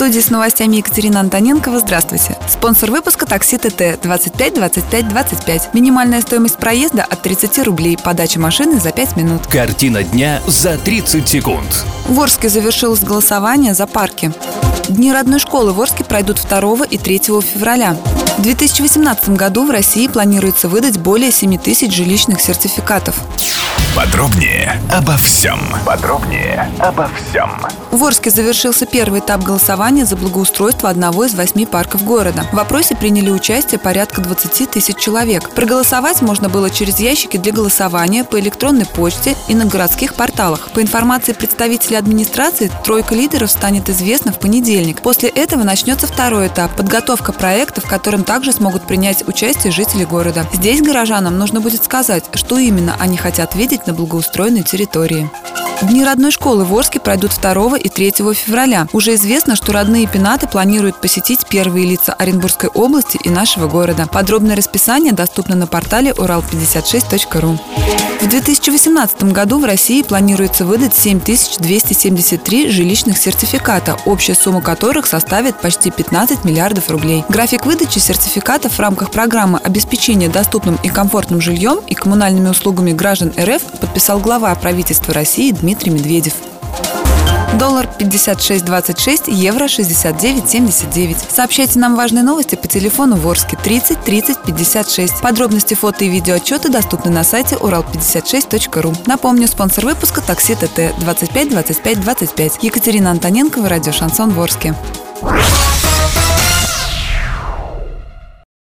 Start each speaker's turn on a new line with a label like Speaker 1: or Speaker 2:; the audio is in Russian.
Speaker 1: Студии с новостями Екатерина Антоненкова. Здравствуйте. Спонсор выпуска такси ТТ 25 25 25. Минимальная стоимость проезда от 30 рублей. Подача машины за 5 минут.
Speaker 2: Картина дня за 30 секунд.
Speaker 1: В Орске завершилось голосование за парки. Дни родной школы в Орске пройдут 2 и 3 февраля. В 2018 году в России планируется выдать более 7 тысяч жилищных сертификатов.
Speaker 3: Подробнее обо всем. Подробнее обо всем.
Speaker 1: В Орске завершился первый этап голосования за благоустройство одного из восьми парков города. В вопросе приняли участие порядка 20 тысяч человек. Проголосовать можно было через ящики для голосования, по электронной почте и на городских порталах. По информации представителей администрации, тройка лидеров станет известна в понедельник. После этого начнется второй этап – подготовка проекта, в котором также смогут принять участие жители города. Здесь горожанам нужно будет сказать, что именно они хотят видеть на благоустроенной территории. Дни родной школы в Орске пройдут 2 и 3 февраля. Уже известно, что родные пенаты планируют посетить первые лица Оренбургской области и нашего города. Подробное расписание доступно на портале урал56.ру. В 2018 году в России планируется выдать 7273 жилищных сертификата, общая сумма которых составит почти 15 миллиардов рублей. График выдачи сертификатов в рамках программы обеспечения доступным и комфортным жильем и коммунальными услугами граждан РФ подписал глава правительства России Дмитрий Медведев. Доллар 56.26, евро 69.79. Сообщайте нам важные новости по телефону Ворске 30 30 56. Подробности фото и видеоотчеты доступны на сайте урал56.ру. Напомню, спонсор выпуска такси ТТ 25 25 25. Екатерина Антоненкова, радио Шансон Ворске.